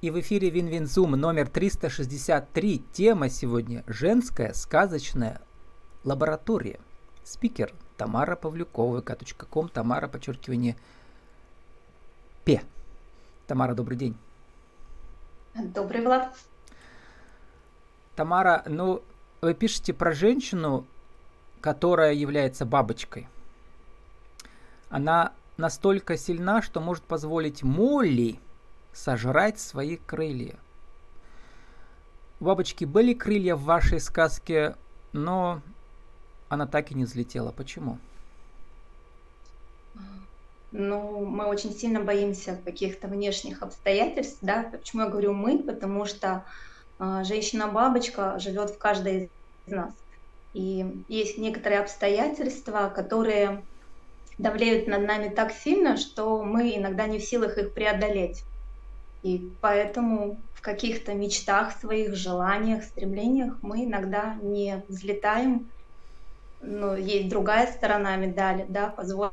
И в эфире Винвинзум номер 363. Тема сегодня «Женская сказочная лаборатория». Спикер Тамара Павлюкова, k.com, Тамара, подчеркивание, П. Тамара, добрый день. Добрый, Влад. Тамара, ну, вы пишете про женщину, которая является бабочкой. Она настолько сильна, что может позволить Молли сожрать свои крылья. У бабочки были крылья в вашей сказке, но она так и не взлетела. Почему? Ну, мы очень сильно боимся каких-то внешних обстоятельств, да. Почему я говорю мы? Потому что э, женщина-бабочка живет в каждой из нас. И есть некоторые обстоятельства, которые давлеют над нами так сильно, что мы иногда не в силах их преодолеть. И поэтому в каких-то мечтах, своих желаниях, стремлениях мы иногда не взлетаем. Но есть другая сторона медали, да, позволить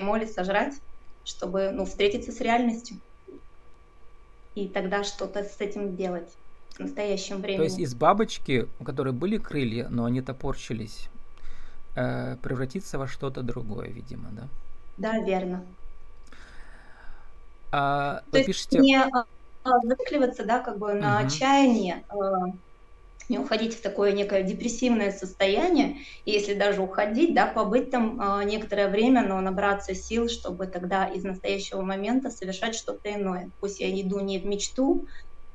моли сожрать, чтобы ну, встретиться с реальностью. И тогда что-то с этим делать в настоящем времени. То есть из бабочки, у которой были крылья, но они топорщились, э, превратиться во что-то другое, видимо, да? Да, верно. А, То вы пишете... не а, а, зацикливаться, да, как бы на угу. отчаянии, а, не уходить в такое некое депрессивное состояние, и если даже уходить, да, побыть там а, некоторое время, но набраться сил, чтобы тогда из настоящего момента совершать что-то иное. Пусть я иду не в мечту,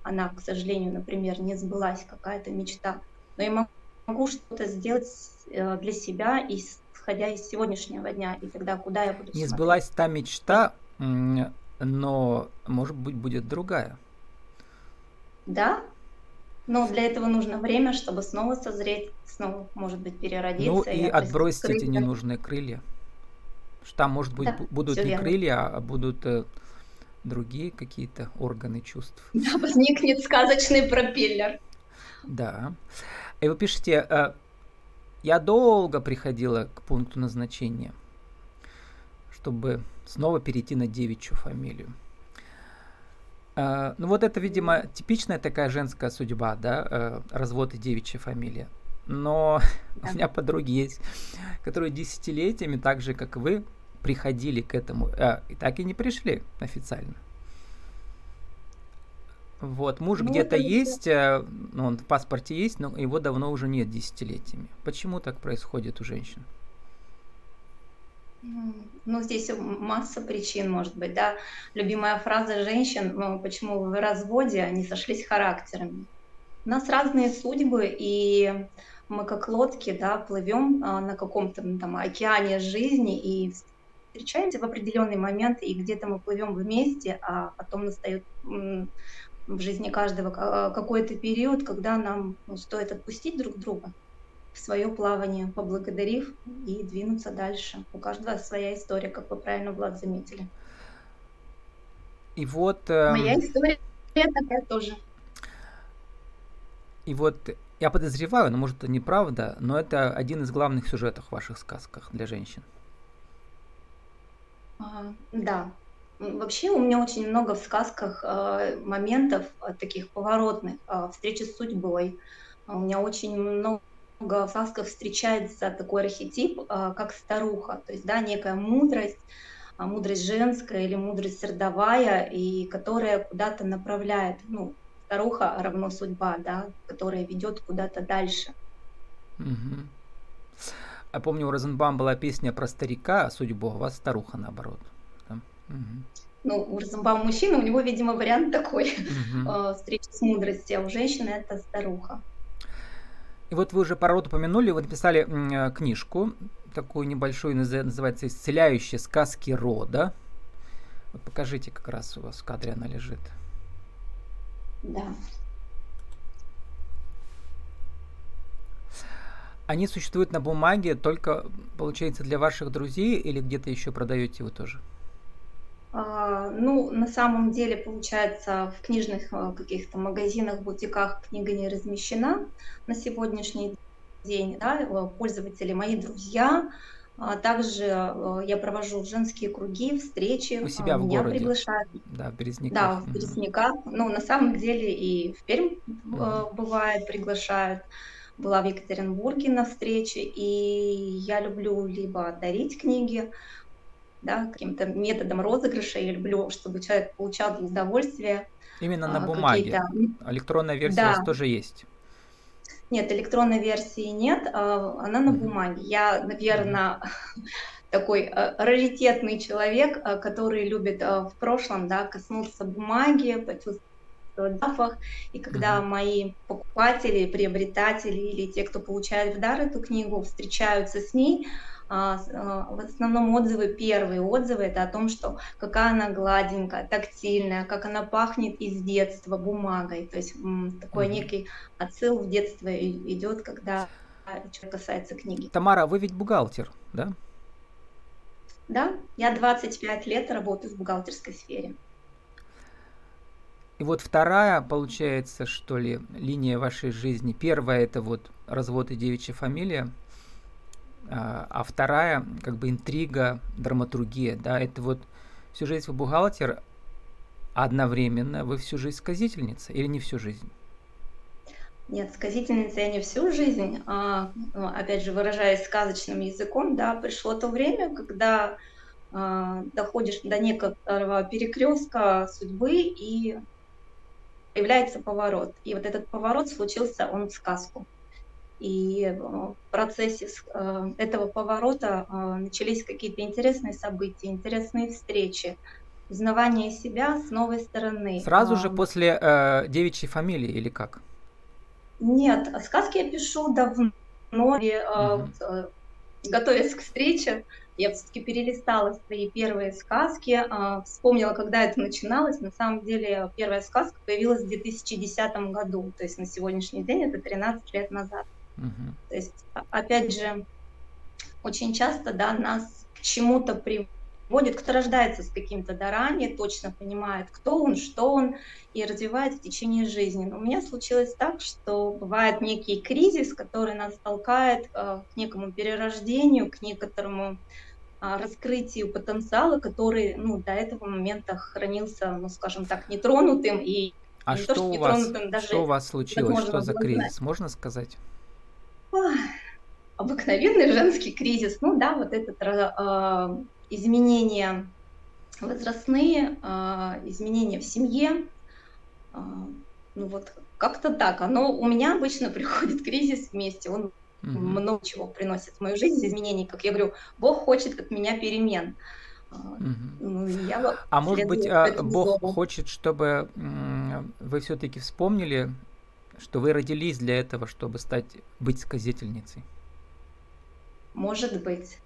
она, к сожалению, например, не сбылась какая-то мечта, но я могу что-то сделать э, для себя, исходя из сегодняшнего дня, и тогда куда я буду Не смотреть? сбылась та мечта, но, может быть, будет другая. Да, но для этого нужно время, чтобы снова созреть, снова, может быть, переродиться. Ну и, и отбросить эти ненужные крылья. Что там, может быть, да, будут не верно. крылья, а будут э, другие какие-то органы чувств. Да, возникнет сказочный пропеллер. Да. И вы пишете, э, я долго приходила к пункту назначения, чтобы снова перейти на девичью фамилию. Uh, ну вот это, видимо, типичная такая женская судьба, да, uh, развод и девичья фамилия. Но да. у меня подруги есть, которые десятилетиями, так же как вы, приходили к этому, uh, и так и не пришли официально. Вот, муж ну, где-то есть, ну, он в паспорте есть, но его давно уже нет десятилетиями. Почему так происходит у женщин? Ну, здесь масса причин, может быть, да. Любимая фраза женщин, ну, почему в разводе они сошлись характерами. У нас разные судьбы, и мы как лодки, да, плывем а, на каком-то ну, там океане жизни и встречаемся в определенный момент, и где-то мы плывем вместе, а потом настает в жизни каждого какой-то период, когда нам ну, стоит отпустить друг друга в свое плавание, поблагодарив и двинуться дальше. У каждого своя история, как вы правильно, Влад, заметили. И вот... Э... Моя история такая тоже. И вот я подозреваю, но может это неправда, но это один из главных сюжетов в ваших сказках для женщин. А, да. Вообще у меня очень много в сказках э, моментов э, таких поворотных, э, встречи с судьбой. У меня очень много в сказках встречается такой архетип, а, как старуха, то есть, да, некая мудрость, а, мудрость женская или мудрость родовая, и которая куда-то направляет, ну, старуха равно судьба, да, которая ведет куда-то дальше. Угу. Я помню, у Розенбам была песня про старика, а судьбу, а у вас старуха наоборот. Да? Угу. Ну, у Розенбама мужчина, у него, видимо, вариант такой угу. встречи с мудростью, а у женщины это старуха. И вот вы уже пару раз упомянули, вы написали э, книжку, такую небольшую, называется «Исцеляющие сказки рода». Вот покажите, как раз у вас в кадре она лежит. Да. Они существуют на бумаге только, получается, для ваших друзей или где-то еще продаете его тоже? А, ну, на самом деле, получается, в книжных а, каких-то магазинах, бутиках книга не размещена на сегодняшний день. Да? Пользователи, мои друзья, А также я провожу женские круги, встречи. У себя а, в Меня городе? приглашают. Да, в Березниках. Да, в Мгм. Березниках. Ну, на самом деле и в Пермь Мгм. бывает, приглашают. Была в Екатеринбурге на встрече. И я люблю либо дарить книги, да, каким-то методом розыгрыша. Я люблю, чтобы человек получал удовольствие, Именно на а, бумаге. какие-то... Электронная версия у вас Да, тоже есть. нет, электронной версии нет, а, она на бумаге. Я, наверное, такой э, раритетный человек, э, который любит э, в прошлом, да, коснуться бумаги, почувствовать запах. И когда Мгм. мои покупатели, приобретатели или те, кто получает в дар эту книгу, встречаются с ней, а, в основном отзывы, первые отзывы, это о том, что какая она гладенькая, тактильная, как она пахнет из детства бумагой. То есть такой некий отсыл в детство идет, когда человек касается книги. Тамара, вы ведь бухгалтер, да? Да, я 25 лет работаю в бухгалтерской сфере. И вот вторая, получается, что ли, линия вашей жизни. Первая это вот развод и девичья фамилия, а а вторая как бы интрига, драматургия, да, это вот всю жизнь вы бухгалтер, а одновременно вы всю жизнь сказительница или не всю жизнь? Нет, сказительница я не всю жизнь, а, ну, опять же, выражаясь сказочным языком, да, пришло то время, когда а, доходишь до некоторого перекрестка судьбы и появляется поворот. И вот этот поворот случился, он в сказку. И э, в процессе э, этого поворота э, начались какие-то интересные события, интересные встречи, узнавание себя с новой стороны. Сразу же после э, девичьей фамилии или как? Нет, сказки я пишу давно. И, э, э, готовясь к встрече, я все-таки перелистала свои первые сказки, э, вспомнила, когда это начиналось. На самом деле первая сказка появилась в 2010 году, то есть на сегодняшний день это 13 лет назад. Мгм. То есть, а- опять же, очень часто да, нас к чему-то приводит, кто рождается с каким-то дарами, точно понимает, кто он, что он, и развивает в течение жизни. Но у меня случилось так, что бывает некий кризис, который нас толкает э, к некому перерождению, к некоторому а, раскрытию потенциала, который ну, до этого момента хранился, ну, скажем так, нетронутым и А не то, что что у вас, даже что у вас случилось? Что за кризис? Можно сказать? Обыкновенный женский кризис. Ну да, вот этот а, изменения возрастные, а, изменения в семье. а, Ну вот как-то так. Оно у меня обычно приходит кризис вместе. Он Мгм. много чего приносит в мою жизнь, изменений. Как я говорю, Бог хочет от меня перемен. И я А может быть, а, Бог зову. хочет, чтобы вы все-таки вспомнили, что вы родились для этого, чтобы стать быть сказительницей? Может быть.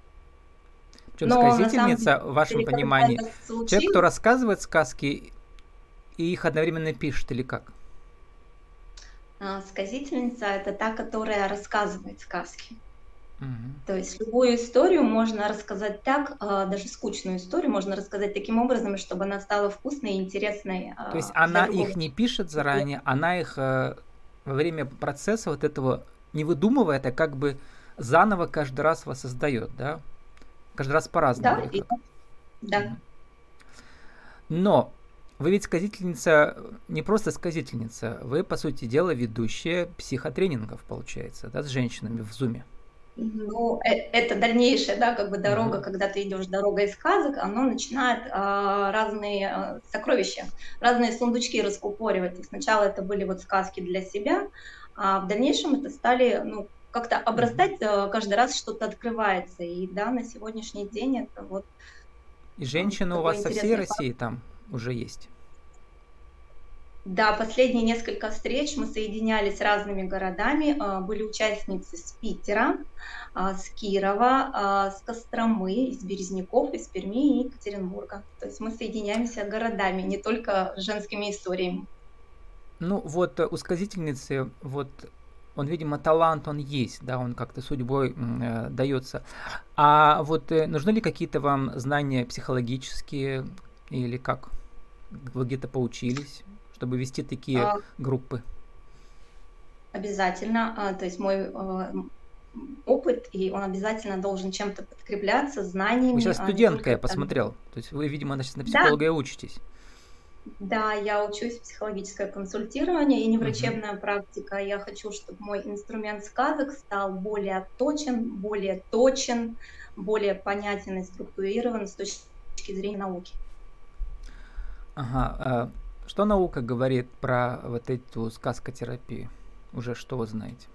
Причем Но сказительница, в вашем деле, понимании, это человек, случилось, кто рассказывает сказки и их одновременно пишет, или как? а, сказительница это та, которая рассказывает сказки. Мгм. То есть любую историю можно рассказать так, а, даже скучную историю можно рассказать таким образом, чтобы она стала вкусной и интересной То есть а, она другого. их не пишет заранее, она их э, во время процесса вот этого не выдумывает, а как бы заново каждый раз воссоздает, да? Каждый раз по-разному. Да, и- да. Но вы ведь сказительница, не просто сказительница, вы, по сути дела, ведущая психотренингов, получается, да, с женщинами в Зуме. Ну, э- это дальнейшая, да, как бы дорога, Мгм. когда ты идешь дорогой сказок, оно начинает а, разные а, сокровища, разные сундучки раскупоривать. И сначала это были вот сказки для себя, а в дальнейшем это стали, ну, как-то обрастать, а, каждый раз что-то открывается. И да, на сегодняшний день это вот И женщины у вас со всей факт. России там уже есть. Да, последние несколько встреч мы соединялись с разными городами. а, Были участницы с Питера, а, с Кирова, а, с Костромы, из Березняков, из Перми и Екатеринбурга. То есть мы соединяемся городами, не только женскими историями. Ну, вот э, у сказительницы, вот он, видимо, талант он есть, да, он как-то судьбой э, дается. А вот э, нужны ли какие-то вам знания психологические или как? Вы где-то поучились, чтобы вести такие А, группы? Обязательно. а, То есть мой, э, опыт, и он обязательно должен чем-то подкрепляться, знаниями. Вы сейчас а студентка, я посмотрел. То есть вы, видимо, значит, на психолога да. учитесь. Да, я учусь в психологическое консультирование и неврачебная uh-huh. практика. Я хочу, чтобы мой инструмент сказок стал более точен, более точен, более понятен и структурирован с точки зрения науки. Ага. Что наука говорит про вот эту сказкотерапию? Уже что вы знаете?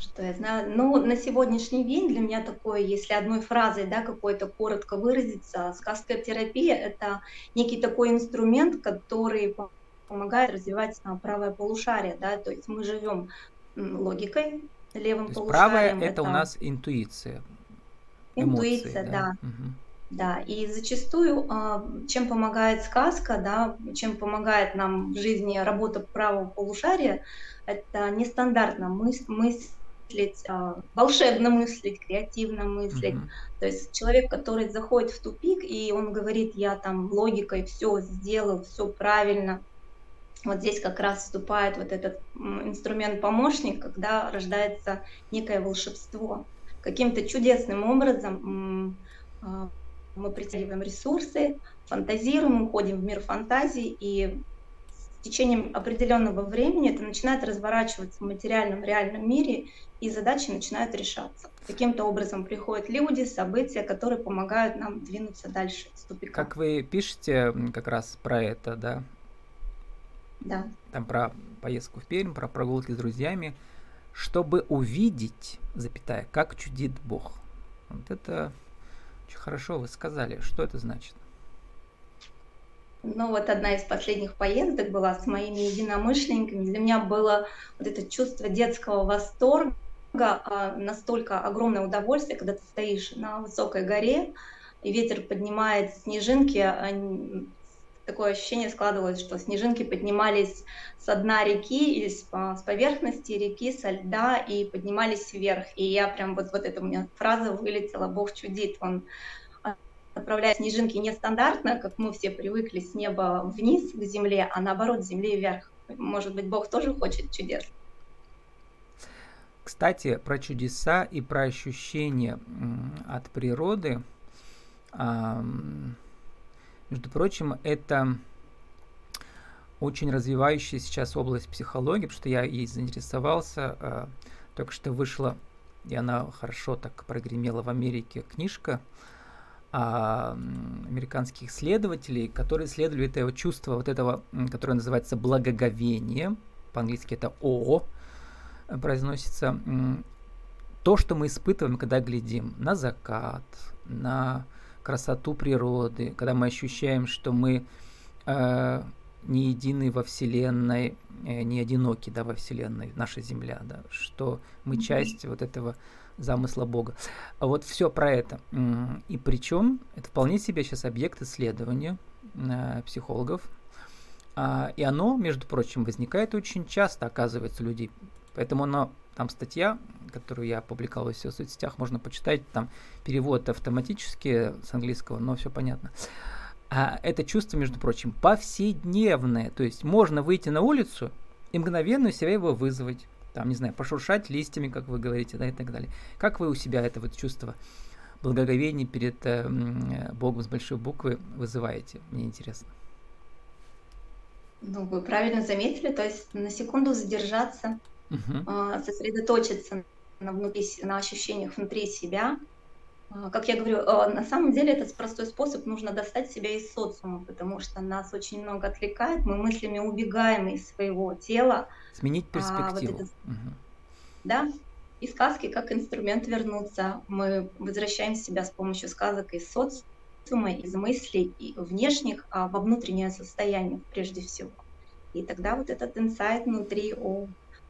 Что я знаю? Ну, на сегодняшний день для меня такое, если одной фразой, да, какой-то коротко выразиться, сказкотерапия – это некий такой инструмент, который помогает развивать а, правое полушарие, да, то есть мы живем логикой, левым то полушарием. Правое это, это у нас интуиция. Интуиция, эмоции, да. да. Угу. Да, и зачастую, а, чем помогает сказка, да, чем помогает нам в жизни работа правого полушария, это нестандартно мыс- мыслить, а, волшебно мыслить, креативно мыслить. Mm-hmm. То есть человек, который заходит в тупик, и он говорит, я там логикой все сделал, все правильно. Вот здесь как раз вступает вот этот инструмент-помощник, когда рождается некое волшебство. Каким-то чудесным образом а, мы притягиваем ресурсы, фантазируем, уходим в мир фантазии, и с течением определенного времени это начинает разворачиваться в материальном реальном мире, и задачи начинают решаться. Каким-то образом приходят люди, события, которые помогают нам двинуться дальше с тупика. Как вы пишете как раз про это, да? Да. Там про поездку в Пермь, про прогулки с друзьями, чтобы увидеть, запятая, как чудит Бог. Вот это очень хорошо вы сказали. Что это значит? Ну вот одна из последних поездок была с моими единомышленниками. Для меня было вот это чувство детского восторга, а, настолько огромное удовольствие, когда ты стоишь на высокой горе, и ветер поднимает снежинки, такое ощущение складывалось, что снежинки поднимались с дна реки или с, с поверхности реки, со льда и поднимались вверх. И я прям вот, вот эта у меня фраза вылетела, Бог чудит, он отправляет снежинки нестандартно, как мы все привыкли с неба вниз к земле, а наоборот с земли вверх. Может быть, Бог тоже хочет чудес. Кстати, про чудеса и про ощущения от природы. Между прочим, это очень развивающая сейчас область психологии, потому что я ей заинтересовался. Э, только что вышла, и она хорошо так прогремела в Америке, книжка а, американских исследователей, которые исследовали это чувство вот этого, которое называется благоговение, по-английски это О, произносится, то, что мы испытываем, когда глядим на закат, на красоту природы, когда мы ощущаем, что мы э, не едины во Вселенной, э, не одиноки да, во Вселенной, наша Земля, да, что мы часть вот этого замысла Бога. А вот все про это. И причем это вполне себе сейчас объект исследования э, психологов. А, и оно, между прочим, возникает очень часто, оказывается, у людей. Поэтому оно там статья, которую я опубликовал в соцсетях, можно почитать, там перевод автоматически с английского, но все понятно. А это чувство, между прочим, повседневное. То есть можно выйти на улицу и мгновенно у себя его вызвать. Там, не знаю, пошуршать листьями, как вы говорите, да, и так далее. Как вы у себя это вот чувство благоговения перед э, Богом с большой буквы вызываете? Мне интересно. Ну, вы правильно заметили, то есть на секунду задержаться, uh-huh. сосредоточиться на, внутри, на ощущениях внутри себя. А, как я говорю, а, на самом деле этот простой способ нужно достать себя из социума, потому что нас очень много отвлекает, мы мыслями убегаем из своего тела. Сменить перспективу. А, вот это, угу. Да, и сказки как инструмент вернуться. Мы возвращаем себя с помощью сказок из социума, из мыслей и внешних, а во внутреннее состояние прежде всего. И тогда вот этот инсайт внутри, о,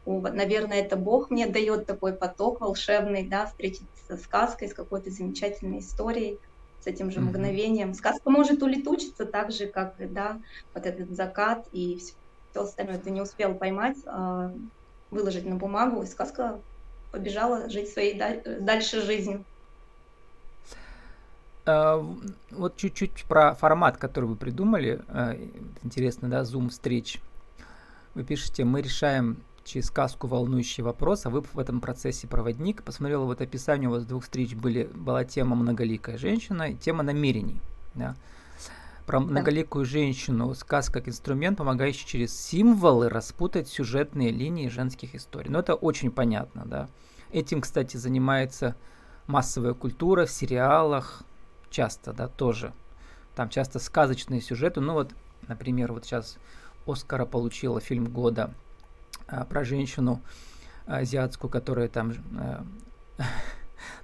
наверное, это Бог мне дает такой поток волшебный, да, встретиться с сказкой, с какой-то замечательной историей, с этим же мгновением. Сказка может улетучиться так же, как, да, вот этот закат и все, все остальное ты не успел поймать, а, выложить на бумагу, и сказка побежала жить своей дальше жизнью. А, вот чуть-чуть про формат, который вы придумали. А, интересно, да, Zoom встреч. Вы пишете, мы решаем через сказку волнующий вопрос, а вы в этом процессе проводник. Посмотрела вот описание у вас двух встреч были, была тема «Многоликая женщина» и тема намерений. Да. Про да. многоликую женщину сказка как инструмент, помогающий через символы распутать сюжетные линии женских историй. Но это очень понятно, да. Этим, кстати, занимается массовая культура в сериалах, часто, да, тоже. Там часто сказочные сюжеты. Ну вот, например, вот сейчас Оскара получила фильм года а, про женщину азиатскую, которая там а,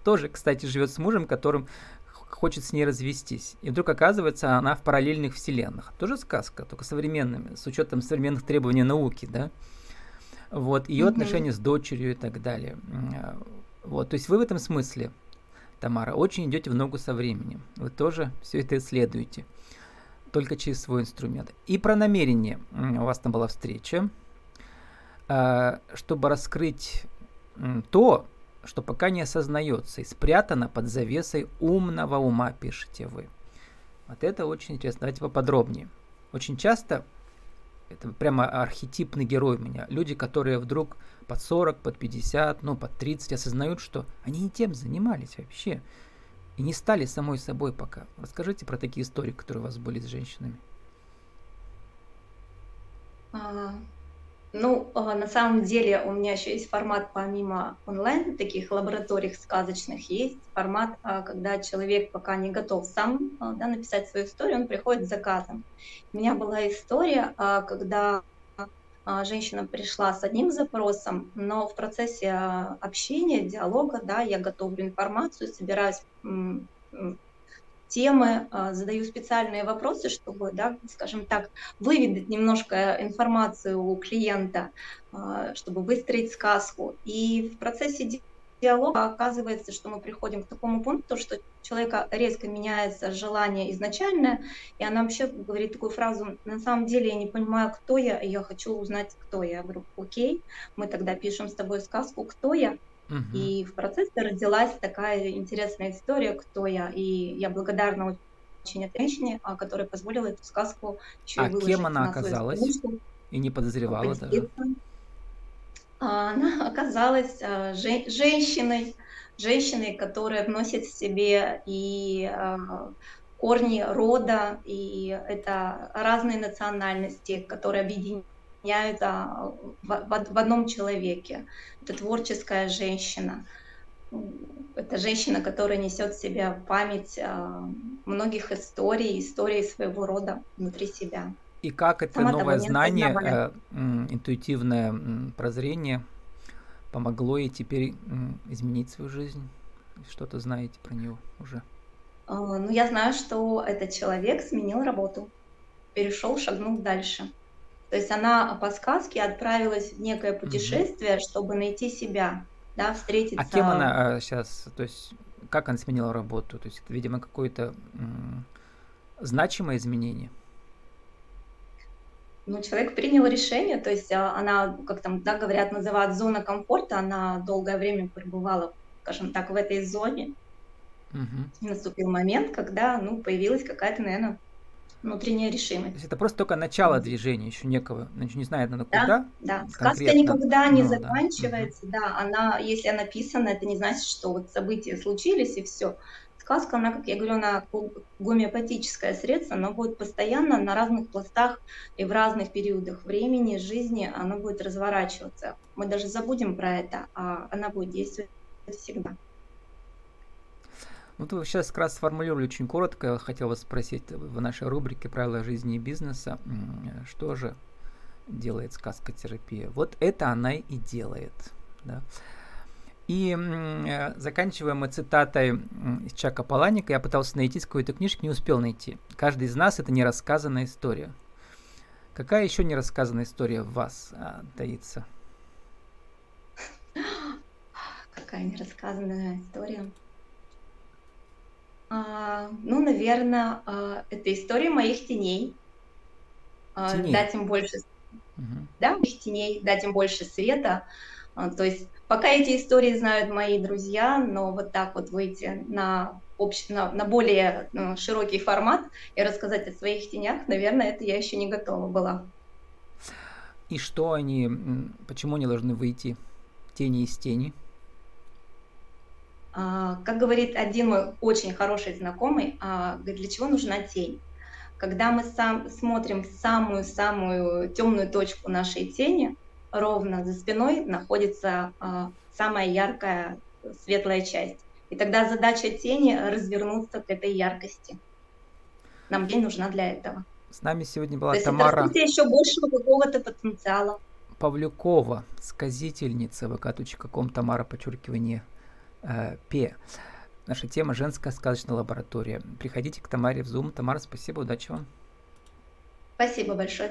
тоже, кстати, живет с мужем, которым хочет с ней развестись. И вдруг оказывается, она в параллельных вселенных. Тоже сказка, только современными, с учетом современных требований науки, да. Вот, ее mm-hmm. отношения с дочерью и так далее. Вот, то есть вы в этом смысле, Тамара, очень идете в ногу со временем. Вы тоже все это исследуете, только через свой инструмент. И про намерение. У вас там была встреча, чтобы раскрыть то, что пока не осознается и спрятано под завесой умного ума, пишете вы. Вот это очень интересно. Давайте поподробнее. Очень часто, это прямо архетипный герой у меня, люди, которые вдруг под 40, под 50, ну, под 30 осознают, что они не тем занимались вообще. И не стали самой собой пока. Расскажите про такие истории, которые у вас были с женщинами. Ну, а, на самом деле у меня еще есть формат помимо онлайн таких лабораторий сказочных, есть формат, а, когда человек пока не готов сам а, да, написать свою историю, он приходит с заказом. У меня была история, когда женщина пришла с одним запросом, но в процессе общения, диалога, да, я готовлю информацию, собираюсь темы, а, задаю специальные вопросы, чтобы, да, скажем так, выведать немножко информацию у клиента, а, чтобы выстроить сказку. И в процессе диалога оказывается, что мы приходим к такому пункту, что человека резко меняется желание изначальное, и она вообще говорит такую фразу, на самом деле я не понимаю, кто я, и я хочу узнать, кто я. Я говорю, окей, мы тогда пишем с тобой сказку «Кто я?», Угу. И в процессе родилась такая интересная история, кто я. И я благодарна очень этой женщине, а, которая позволила эту сказку еще а и кем она оказалась? И не подозревала даже? А, она оказалась а, женщиной, женщиной, которая вносит в себе и корни рода, и это разные национальности, которые объединяют а, в, в, в одном человеке. Это творческая женщина. Это женщина, которая несет в себе память а, многих историй, истории своего рода внутри себя. И как это Сама новое знание, э, интуитивное прозрение помогло ей теперь изменить свою жизнь? Что-то знаете про нее уже? А, ну, я знаю, что этот человек сменил работу, перешел, шагнул дальше. То есть она по сказке отправилась в некое путешествие, угу. чтобы найти себя, да, встретиться. А кем она а, сейчас, то есть как она сменила работу? То есть это, видимо, какое-то м- значимое изменение? Ну, человек принял решение, то есть а, она, как там, да, говорят, называют зона комфорта, она долгое время пребывала, скажем так, в этой зоне. Угу. И наступил момент, когда, ну, появилась какая-то, наверное, внутренняя решимость. То есть это просто только начало движения, еще некого, значит, не знает она куда. Да, да. Сказка никогда не ну, заканчивается, да. да. Она, если она написана, это не значит, что вот события случились и все. Сказка, она, как я говорю, она гомеопатическое средство, она будет постоянно на разных пластах и в разных периодах времени, жизни, она будет разворачиваться. Мы даже забудем про это, а она будет действовать всегда. Вот вы сейчас как раз сформулировали очень коротко. Хотел вас спросить в нашей рубрике «Правила жизни и бизнеса», что же делает сказкотерапия? Вот это она и делает. Да? И э, заканчиваем мы цитатой из Чака Паланика. Я пытался найти с какой-то книжки, не успел найти. Каждый из нас это нерассказанная история. Какая еще нерассказанная история в вас а, таится? Какая нерассказанная история? А, ну, наверное, а, это история моих теней. А, теней. Дать им больше, угу. да, моих теней, дать им больше света. То есть пока эти истории знают мои друзья, но вот так вот выйти на общ... на, на более ну, широкий формат и рассказать о своих тенях, наверное, это я еще не готова была. И что они, почему они должны выйти тени из тени? А, как говорит один мой очень хороший знакомый, а, для чего нужна тень? Когда мы сам смотрим самую-самую темную точку нашей тени, ровно за спиной находится а, самая яркая светлая часть. И тогда задача тени развернуться к этой яркости. Нам тень нужна для этого. С нами сегодня была То Тамара... Это еще большего какого-то потенциала. Павлюкова, сказительница vk.com, Тамара, подчеркивание, П. Наша тема «Женская сказочная лаборатория». Приходите к Тамаре в Zoom. Тамара, спасибо, удачи вам. Спасибо большое